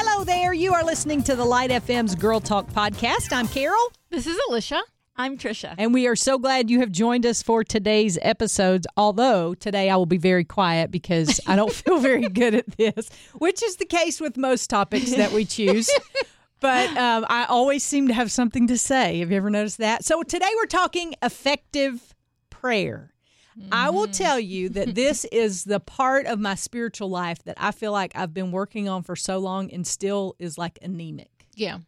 Hello there. You are listening to the Light FM's Girl Talk podcast. I'm Carol, This is Alicia. I'm Tricia. and we are so glad you have joined us for today's episodes. Although today I will be very quiet because I don't feel very good at this, which is the case with most topics that we choose. But um, I always seem to have something to say. Have you ever noticed that? So today we're talking effective prayer. I will tell you that this is the part of my spiritual life that I feel like I've been working on for so long and still is like anemic. Yeah.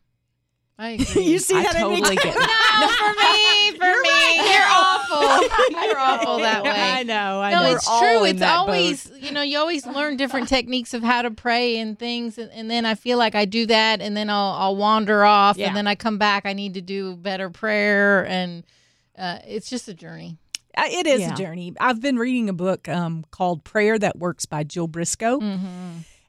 I agree. You see I that totally get it. no, for me, for me. You're awful. You're awful that way. I know. I no, know. it's true. It's always, you know, you always learn different techniques of how to pray and things. And, and then I feel like I do that and then I'll, I'll wander off Yeah. and then I come back. I need to do better prayer. And uh, it's just a journey. Uh, It is Yeah. a journey. I've been reading a book um, called Prayer That Works by Jill Briscoe.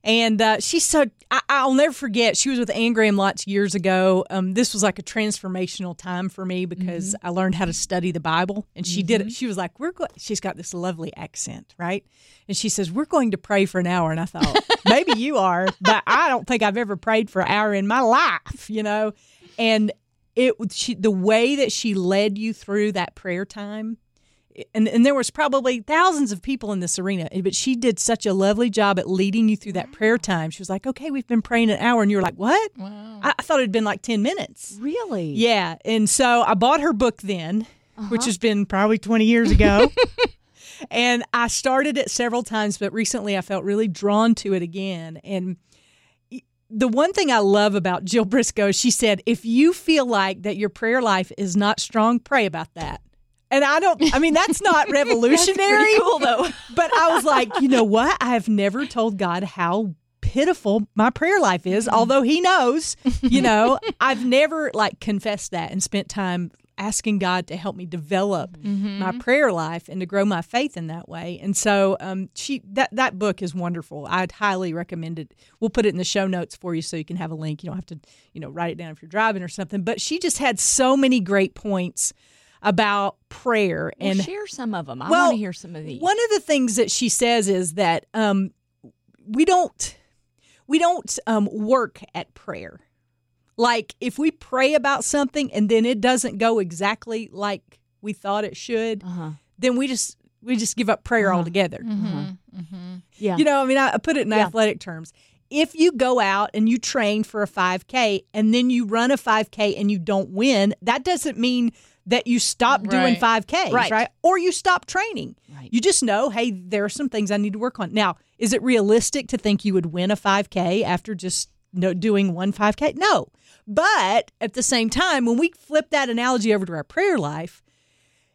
And uh, she's so, I, I'll never forget, she was with Anne Graham Lotz years ago. Um, this was like a transformational time for me because I learned how to study the Bible. And she did it. She was like, We're going, she's got this lovely accent, right? And she says, We're going to pray for an hour. And I thought, Maybe you are, but I don't think I've ever prayed for an hour in my life, you know? And it, she, the way that she led you through that prayer time, and, and there was probably thousands of people in this arena but she did such a lovely job at leading you through that mm. prayer time. She was like okay we've been praying an hour and you're like what? Wow. I, I thought it had been like 10 minutes. Really? yeah and so i bought her book then which uh-huh. has been probably 20 years ago. And i started it several times but recently i felt really drawn to it again. And the one thing I love about Jill Briscoe, she said, if you feel like that your prayer life is not strong, pray about that. And I don't, I mean, that's not revolutionary. cool though. But I was like, you know what? I have never told God how pitiful my prayer life is, although He knows, you know, I've never like confessed that and spent time asking God to help me develop my prayer life and to grow my faith in that way. And so um she that that book is wonderful. I'd highly recommend it. We'll put it in the show notes for you so you can have a link. You don't have to, you know, write it down if you're driving or something. But she just had so many great points about prayer And and share some of them. I Well, want to hear some of these. one of the things that she says is that um, we don't we don't um, work at prayer. Like if we pray about something and then it doesn't go exactly like we thought it should, uh-huh. then we just we just give up prayer altogether. Mm-hmm. Mm-hmm. Yeah. You know, I mean, I I put it in Yeah. athletic terms. If you go out and you train for a 5K and then you run a 5K and you don't win, that doesn't mean that you stop doing 5Ks, Right. right? Or you stop training. Right. You just know, hey, there are some things I need to work on. Now, is it realistic to think you would win a 5K after just no, doing one 5K? No. But at the same time, when we flip that analogy over to our prayer life,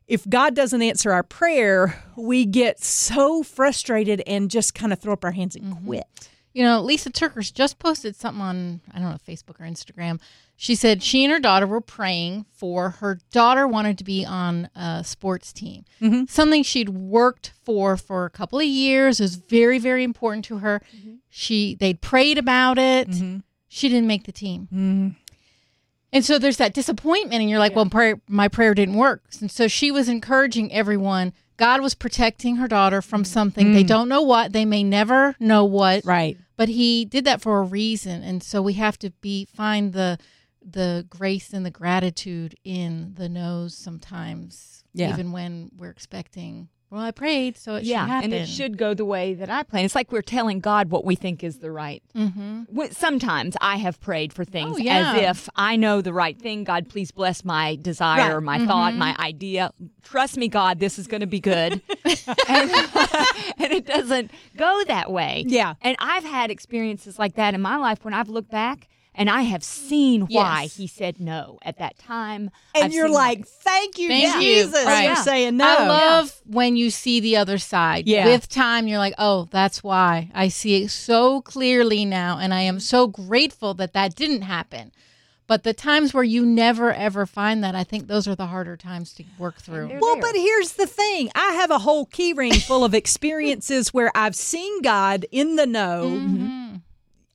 if God doesn't answer our prayer, we get so frustrated and just kind of throw up our hands and mm-hmm. quit. You know, Lysa TerKeurst just posted something on, I don't know, Facebook or Instagram. She said she and her daughter were praying for her daughter wanted to be on a sports team. Mm-hmm. Something she'd worked for for a couple of years. It was very, very important to her. Mm-hmm. She They'd prayed about it. Mm-hmm. She didn't make the team. And so there's that disappointment, and you're like, well, prayer, my prayer didn't work. And so she was encouraging everyone. God was protecting her daughter from something. They mm. don't know what. They may never know what Right. But he did that for a reason and so we have to be find the the grace and the gratitude in the no's sometimes Yeah. even when we're expecting well i prayed so it yeah, should happen and it should go the way that I plan. It's like we're telling God what we think is the right. mm-hmm. Sometimes I have prayed for things Oh, yeah. as if I know the right thing. God, please bless my desire, Right. my thought, my idea. Trust me, God, this is going to be good. and, and it doesn't go that way. Yeah. And I've had experiences like that in my life when I've looked back and I have seen why Yes. he said no at that time. And I've you're seen like, thank you, Thank you. Jesus. Right. You're Yeah. saying no. i love when you see the other side Yeah. with time you're like oh that's why i see it so clearly now and i am so grateful that that didn't happen but the times where you never ever find that i think those are the harder times to work through Well, there. but here's the thing. I have a whole key ring full of experiences where I've seen God in the know Mm-hmm.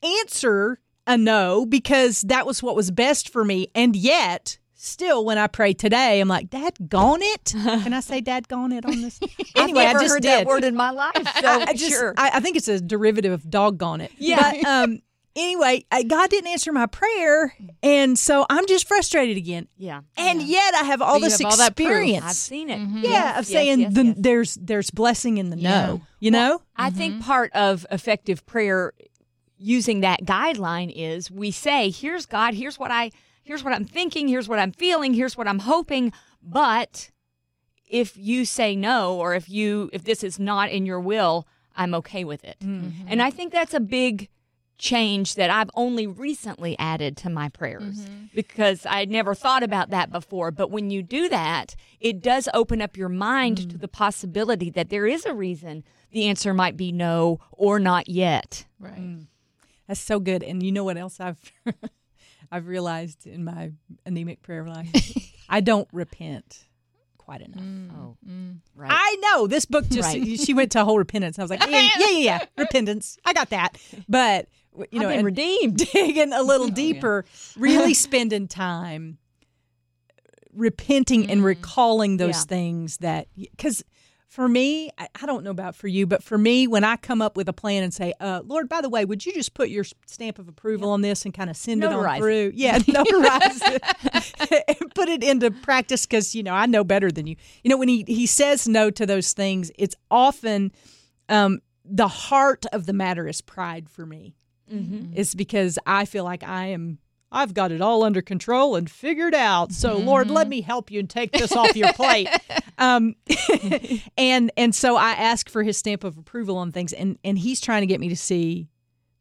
answer a no because that was what was best for me. And yet, still, when I pray today, I'm like, Dad, gone it? Can I say Dad, gone it on this? Anyway, I've never I just heard did. that word in my life. So I just, sure. I, I think it's a derivative of doggone it. Yeah. But, um, anyway, I, God didn't answer my prayer, and so I'm just frustrated again. Yeah. And yet I have all you this have all experience. I've seen it. yeah, Yes, of yes, saying yes, the, there's there's blessing in the Yeah. no. You know? I think part of effective prayer using that guideline is we say, here's God, here's what I here's what I'm thinking, here's what I'm feeling, here's what I'm hoping, but if you say no or if you if this is not in your will, I'm okay with it. Mm-hmm. And I think that's a big change that I've only recently added to my prayers mm-hmm. because I had never thought about that before. But when you do that, it does open up your mind to mm. the possibility that there is a reason the answer might be no or not yet. Right. Mm. That's so good. And you know what else I've I've realized in my anemic prayer life? I don't repent quite enough. Mm, oh, mm. right. I know this book just Right. she went to a whole repentance. I was like, yeah, yeah, yeah, yeah, repentance. I got that. But you know, I've been and redeemed. digging a little oh, deeper, really spending time repenting and mm. recalling those Yeah. things that because for me I, I don't know about for you but for me when i come up with a plan and say uh, lord by the way would you just put your stamp of approval on this and kind of send it on through? Yeah notarize it. And put it into practice because you know i know better than you. You know when he he says no to those things it's often um the heart of the matter is pride for me. Mm-hmm. it's because I feel like I am I've got it all under control and figured out. So Lord, let me help you and take this off your plate. Um, and and so I ask for his stamp of approval on things and and he's trying to get me to see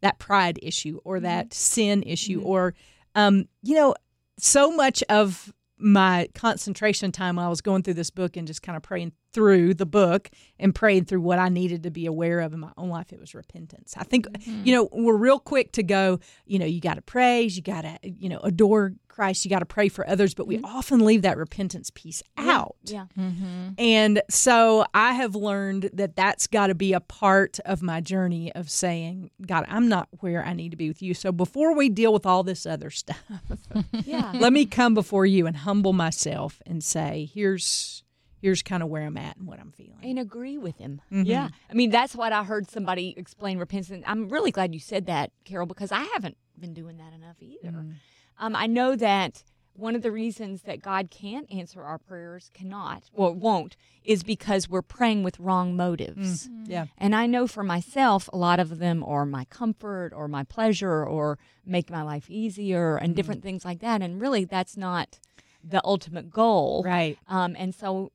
that pride issue or that sin issue or um, you know, so much of my concentration time while I was going through this book and just kind of praying through the book and praying through what I needed to be aware of in my own life, it was repentance. I think, mm-hmm. you know, we're real quick to go, you know, you got to praise, you got to, you know, adore Christ, you got to pray for others, but we mm-hmm. often leave that repentance piece out. Yeah. Mm-hmm. And so I have learned that that's got to be a part of my journey of saying, God, I'm not where I need to be with you. So before we deal with all this other stuff, Yeah. let me come before you and humble myself and say, here's here's kind of where I'm at and what I'm feeling. and agree with him. Mm-hmm. Yeah. I mean, that's what I heard somebody explain repentance. I'm really glad you said that, Carol, because I haven't been doing that enough either. Mm-hmm. Um, I know that one of the reasons that God can't answer our prayers, cannot, or won't, is because we're praying with wrong motives. Mm-hmm. Yeah. And I know for myself, a lot of them are my comfort or my pleasure or make my life easier and different things like that. And really, that's not the ultimate goal. Right. Um, and so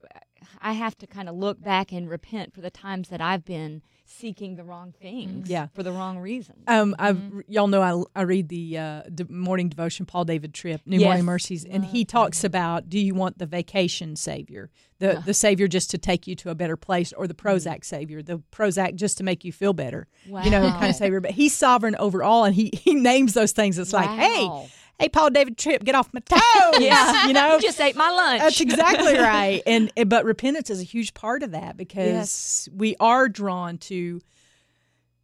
I have to kind of look back and repent for the times that I've been seeking the wrong things Yeah. for the wrong reasons. Um, I've y'all know I, I read the uh, de- morning devotion, Paul David Tripp, New Yes. Morning Mercies, and he talks about do you want the vacation savior, the the savior just to take you to a better place, or the Prozac savior, the Prozac just to make you feel better, you know, kind of savior. But he's sovereign over all, and he he names those things. It's like, hey, Wow. Hey, Paul David Tripp, get off my toes, Yeah. you know. You just ate my lunch. That's exactly right. And but repentance is a huge part of that because we are drawn to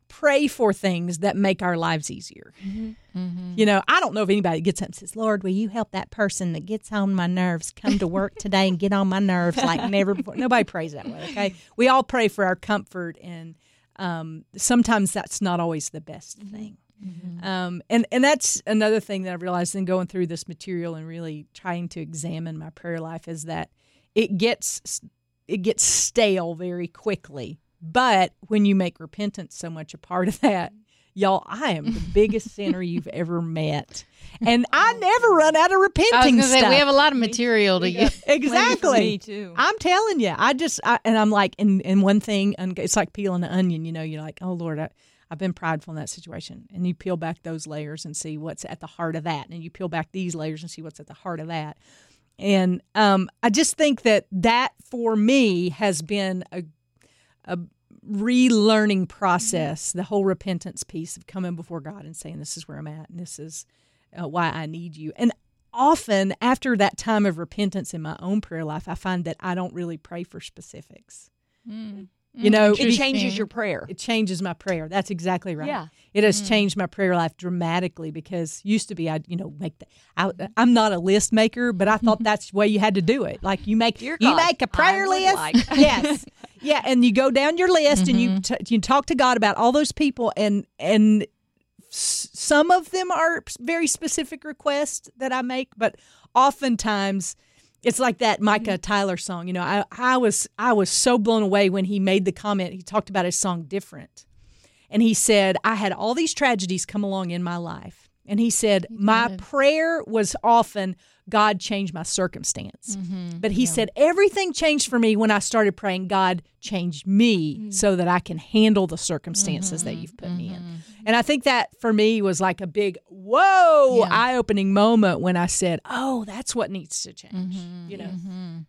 pray for things that make our lives easier. Mm-hmm. Mm-hmm. You know, I don't know if anybody gets up and says, "Lord, will you help that person that gets on my nerves come to work today and get on my nerves like never before?" Nobody prays that way. Okay, we all pray for our comfort, and um, sometimes that's not always the best mm-hmm. thing. Um, and and that's another thing that I realized in going through this material and really trying to examine my prayer life is that it gets it gets stale very quickly. But when you make repentance so much a part of that, y'all, I am the biggest sinner you've ever met, and I never run out of I was repenting going say we have a lot of material to get. exactly. me too. I'm telling you, I just I, and I'm like, and and one thing, it's like peeling an onion. You know, you're like, oh Lord, I, I've been prideful in that situation, and you peel back those layers and see what's at the heart of that, and you peel back these layers and see what's at the heart of that. And um, I just think that that for me has been a a relearning process. The whole repentance piece of coming before God and saying, "This is where I'm at, and this is uh, why I need you." And often after that time of repentance in my own prayer life, I find that I don't really pray for specifics. You mm-hmm. know, it changes your prayer. it changes my prayer. That's exactly right. Yeah. It has mm-hmm. changed my prayer life dramatically because used to be I you know make the I, I'm not a list maker, but I thought mm-hmm. that's the way you had to do it. Like you make Dear you God, make a prayer list. like. yes. Yeah, and you go down your list and you t- you talk to God about all those people and and s- some of them are very specific requests that I make, but oftentimes it's like that Micah mm-hmm. Tyler song. You know, I, I was I was so blown away when he made the comment. He talked about his song "Different," and he said, "I had all these tragedies come along in my life." And he said, My prayer was often, God change my circumstance. Mm-hmm. But he said, Everything changed for me when I started praying, God changed me mm. so that I can handle the circumstances that mm-hmm. you've put me in. Mm-hmm. And I think that for me was like a big, whoa, eye opening moment when I said, Oh, that's what needs to change. You know,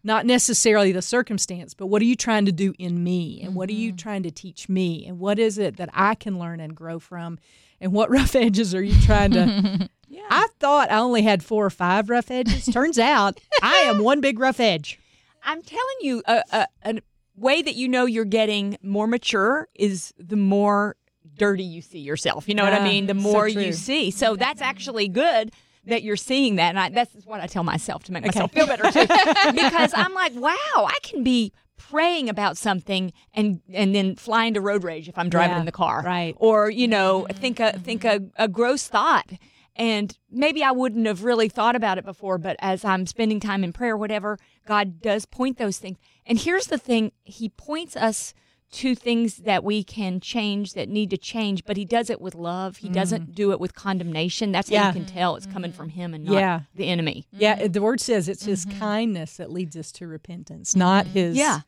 not necessarily the circumstance, but what are you trying to do in me? And what are you trying to teach me? And what is it that I can learn and grow from? And what rough edges are you trying to? I thought I only had four or five rough edges. Turns out I am one big rough edge. I'm telling you, a, a, a way that you know you're getting more mature is the more dirty you see yourself. You know what I mean? The more true. you see. So that's actually good that you're seeing that. And I, that's what I tell myself to make myself feel better too. because I'm like, wow, I can be praying about something and and then fly into road rage if I'm driving Yeah, in the car. right. Or, you know, mm-hmm. think a think a, a gross thought. And maybe I wouldn't have really thought about it before, but as I'm spending time in prayer, whatever, God does point those things. And here's the thing He points us to things that we can change that need to change, but He does it with love. He doesn't mm. do it with condemnation. That's how you can tell it's coming mm-hmm. from Him and not Yeah. the enemy. Yeah, the word says it's his mm-hmm. kindness that leads us to repentance, not his Yeah.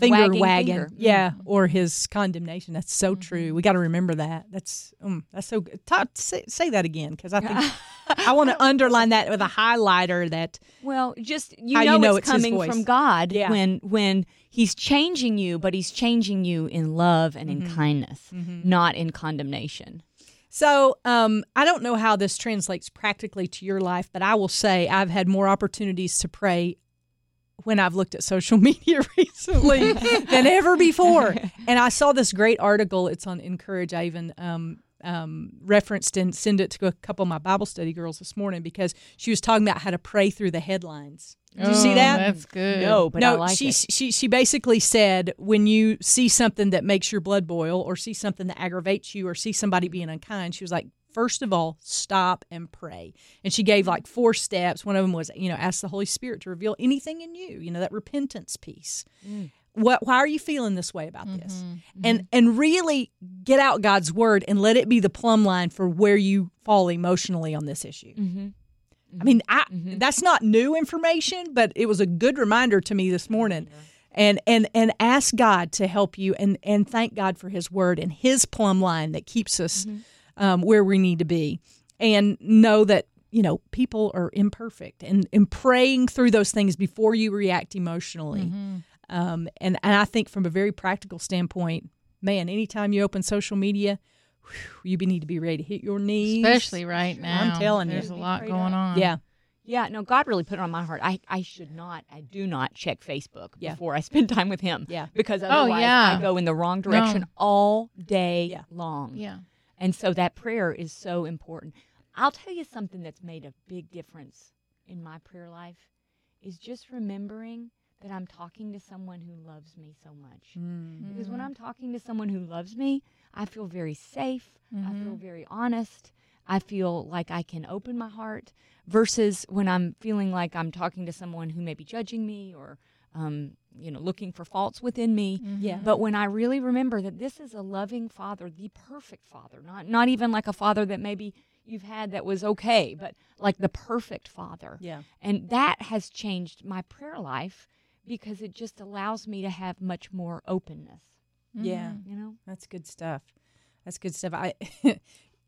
Finger Wagging wagging. finger. Yeah, or his condemnation. That's so true. We got to remember that. That's um, that's so good. Todd, say, say that again because I think I want to underline that with a highlighter. That Well, just you know, you know it's, it's coming from God Yeah. when when He's changing you, but He's changing you in love and Mm-hmm. in kindness, not in condemnation. So um, I don't know how this translates practically to your life, but I will say I've had more opportunities to pray when I've looked at social media recently than ever before. And I saw this great article. It's on Encourage. I even um, um, referenced and sent it to a couple of my Bible study girls this morning because she was talking about how to pray through the headlines. Did you see Oh, that? That's good. No, but no, I like she, it. she she basically said when you see something that makes your blood boil, or see something that aggravates you, or see somebody being unkind, she was like, first of all, stop and pray. And she gave like four steps. One of them was, you know, ask the Holy Spirit to reveal anything in you. You know, that repentance piece. Mm. What? Why are you feeling this way about this? Mm-hmm. And mm-hmm. and really get out God's word and let it be the plumb line for where you fall emotionally on this issue. Mm-hmm. I mean, I that's not new information, but it was a good reminder to me this morning. And and and ask God to help you, and and thank God for His Word and His plumb line that keeps us um, where we need to be, and know that you know people are imperfect, and and praying through those things before you react emotionally. Um, and and I think from a very practical standpoint, man, anytime you open social media, whew, you need to be ready to hit your knees, Especially right now. I'm telling you. There's a lot going on. yeah. Yeah, no, God really put it on my heart. I, I should not, I do not check Facebook Yeah. before I spend time with Him. Yeah. Because otherwise yeah. I go in the wrong direction No. all day Yeah. long. Yeah. And so that prayer is so important. I'll tell you something that's made a big difference in my prayer life is just remembering that I'm talking to someone who loves me so much. Mm-hmm. Because when I'm talking to someone who loves me, I feel very safe. I feel mm-hmm. very honest. I feel like I can open my heart versus when I'm feeling like I'm talking to someone who may be judging me or um, you know, looking for faults within me. Yeah. But when I really remember that this is a loving father, the perfect father, not not even like a father that maybe you've had that was okay, but like the perfect father. Yeah. And that has changed my prayer life because it just allows me to have much more openness, Yeah. you know? That's good stuff. That's good stuff. I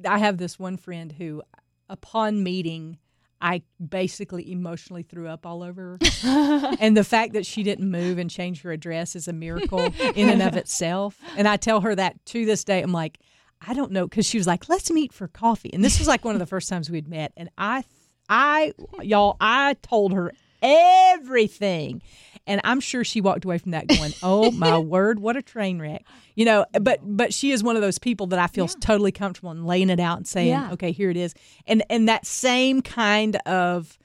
I have this one friend who upon meeting I basically emotionally threw up all over her. and the fact that she didn't move and change her address is a miracle in and of itself. And I tell her that to this day. I'm like, I don't know, because she was like, let's meet for coffee. And this was like one of the first times we'd met. And I, I, y'all, I told her everything. And I'm sure she walked away from that going, "Oh my word, what a train wreck!" You know. But but she is one of those people that I feel totally comfortable in laying it out and saying, Yeah. "Okay, here it is." And and that same kind of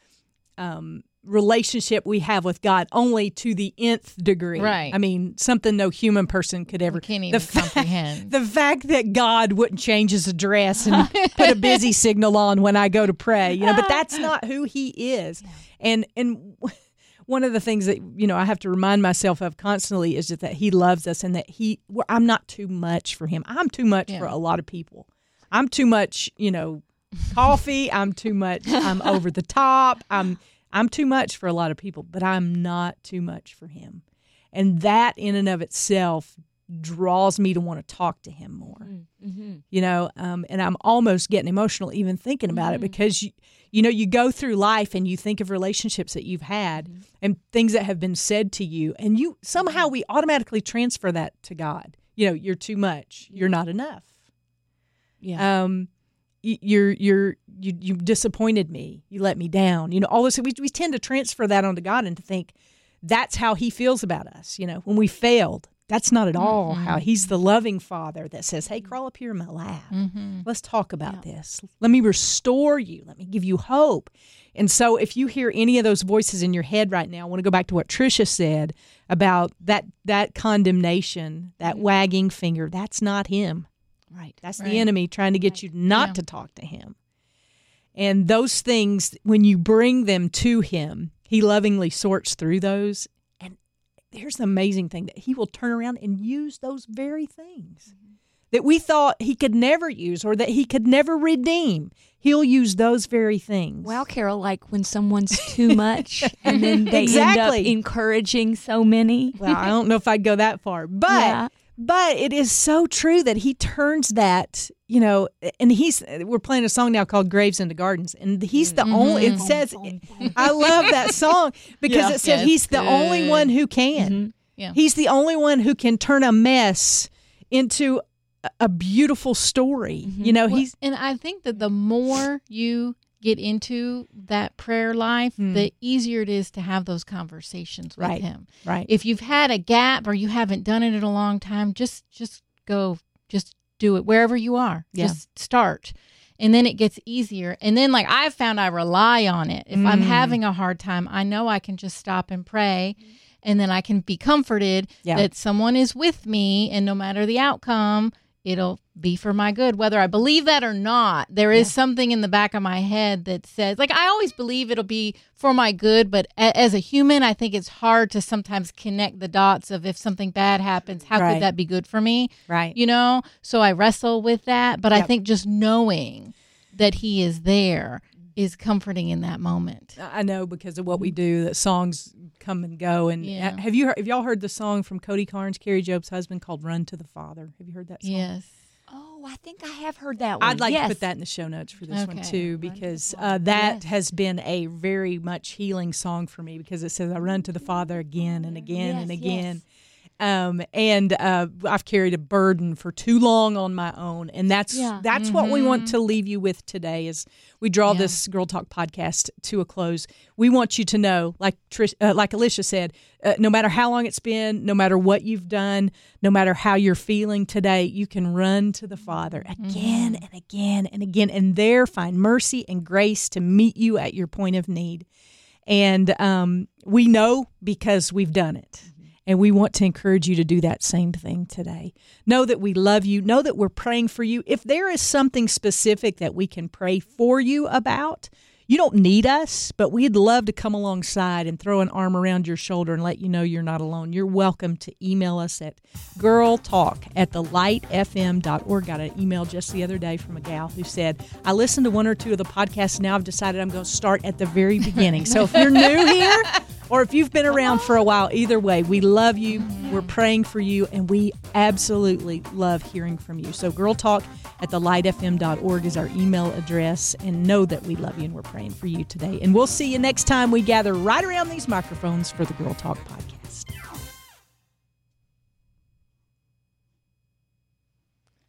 um, relationship we have with God only to the nth degree. Right. I mean, something no human person could ever can't even fa- comprehend. The fact that God wouldn't change his address and put a busy signal on when I go to pray, you know, but that's not who he is. And and one of the things that you know I have to remind myself of constantly is just that he loves us and that he I'm not too much for him. I'm too much Yeah. for a lot of people. I'm too much, you know, coffee. I'm too much. I'm over the top. I'm I'm too much for a lot of people, but I'm not too much for him. And that in and of itself draws me to want to talk to him more. Mm, mm-hmm. You know, um, and I'm almost getting emotional even thinking about it mm-hmm. because you you know you go through life and you think of relationships that you've had mm-hmm. and things that have been said to you and you somehow we automatically transfer that to God. You know, you're too much. You're not enough Yeah. um you're you're you you disappointed me. You let me down. You know all this we, we tend to transfer that onto god and to think that's how he feels about us you know when we failed. That's not at all mm-hmm. how he's the loving father that says hey crawl up here in my lap. Mm-hmm. Let's talk about this. Let me restore you. Let me give you hope. And so if you hear any of those voices in your head right now i want to go back to what Tricia said about that that condemnation that mm-hmm. wagging finger. That's not him right. that's Right. the enemy trying to get you not Yeah. to talk to him. And those things, when you bring them to him, he lovingly sorts through those. And here's the amazing thing that he will turn around and use those very things mm-hmm. that we thought he could never use or that he could never redeem. He'll use those very things. Well, Carol, like when someone's too much and then they end up encouraging so many. well, I don't know if I'd go that far, but Yeah. But it is so true that he turns that, you know, and he's we're playing a song now called Graves into Gardens, and he's the mm-hmm. only. It mm-hmm. says, I love that song because Yeah. it says Yeah, he's it's the only one who can. Mm-hmm. Yeah. He's the only one who can turn a mess into a, a beautiful story. You know, Well, he's and I think that the more you get into that prayer life, the easier it is to have those conversations with Right. him. right. If you've had a gap or you haven't done it in a long time, just just go, just do it wherever you are. Yeah. Just start. And then it gets easier. And then like I've found I rely on it. If I'm Mm. having a hard time, I know I can just stop and pray and then I can be comforted Yeah. that someone is with me and no matter the outcome, it'll be for my good whether I believe that or not. There is something in the back of my head that says like I always believe it'll be for my good, but a- as a human, I think it's hard to sometimes connect the dots of if something bad happens, how Right. could that be good for me? right. You know? So I wrestle with that, but I think just knowing that he is there is comforting in that moment. I know because of what we do that songs come and go. And Yeah. have you heard, have y'all heard the song from Cody Carnes, Kari Jobe's husband, called "Run to the Father"? Have you heard that song? Yes. Oh, I think I have heard that one. I'd like yes. to put that in the show notes for this one too, because uh, that has been a very much healing song for me because it says, "I run to the Father again and again and Yes, again." Um, and uh, I've carried a burden for too long on my own, and that's Yeah. that's what we want to leave you with today. As we draw Yeah. this Girl Talk podcast to a close, we want you to know, like Trish, uh, like Alicia said, uh, no matter how long it's been, no matter what you've done, no matter how you're feeling today, you can run to the Father again and again and again, and there find mercy and grace to meet you at your point of need. And um, we know because we've done it. And we want to encourage you to do that same thing today. Know that we love you. Know that we're praying for you. If there is something specific that we can pray for you about, you don't need us, but we'd love to come alongside and throw an arm around your shoulder and let you know you're not alone. You're welcome to email us at girltalk at thelightfm.org. Got an email just the other day from a gal who said, I listened to one or two of the podcasts. Now I've decided I'm going to start at the very beginning. So if you're new here, or if you've been around for a while, either way, we love you. We're praying for you, and we absolutely love hearing from you. So, girl talk at thelightfm.org is our email address, and know that we love you and we're praying for you today. And we'll see you next time we gather right around these microphones for the Girl Talk podcast.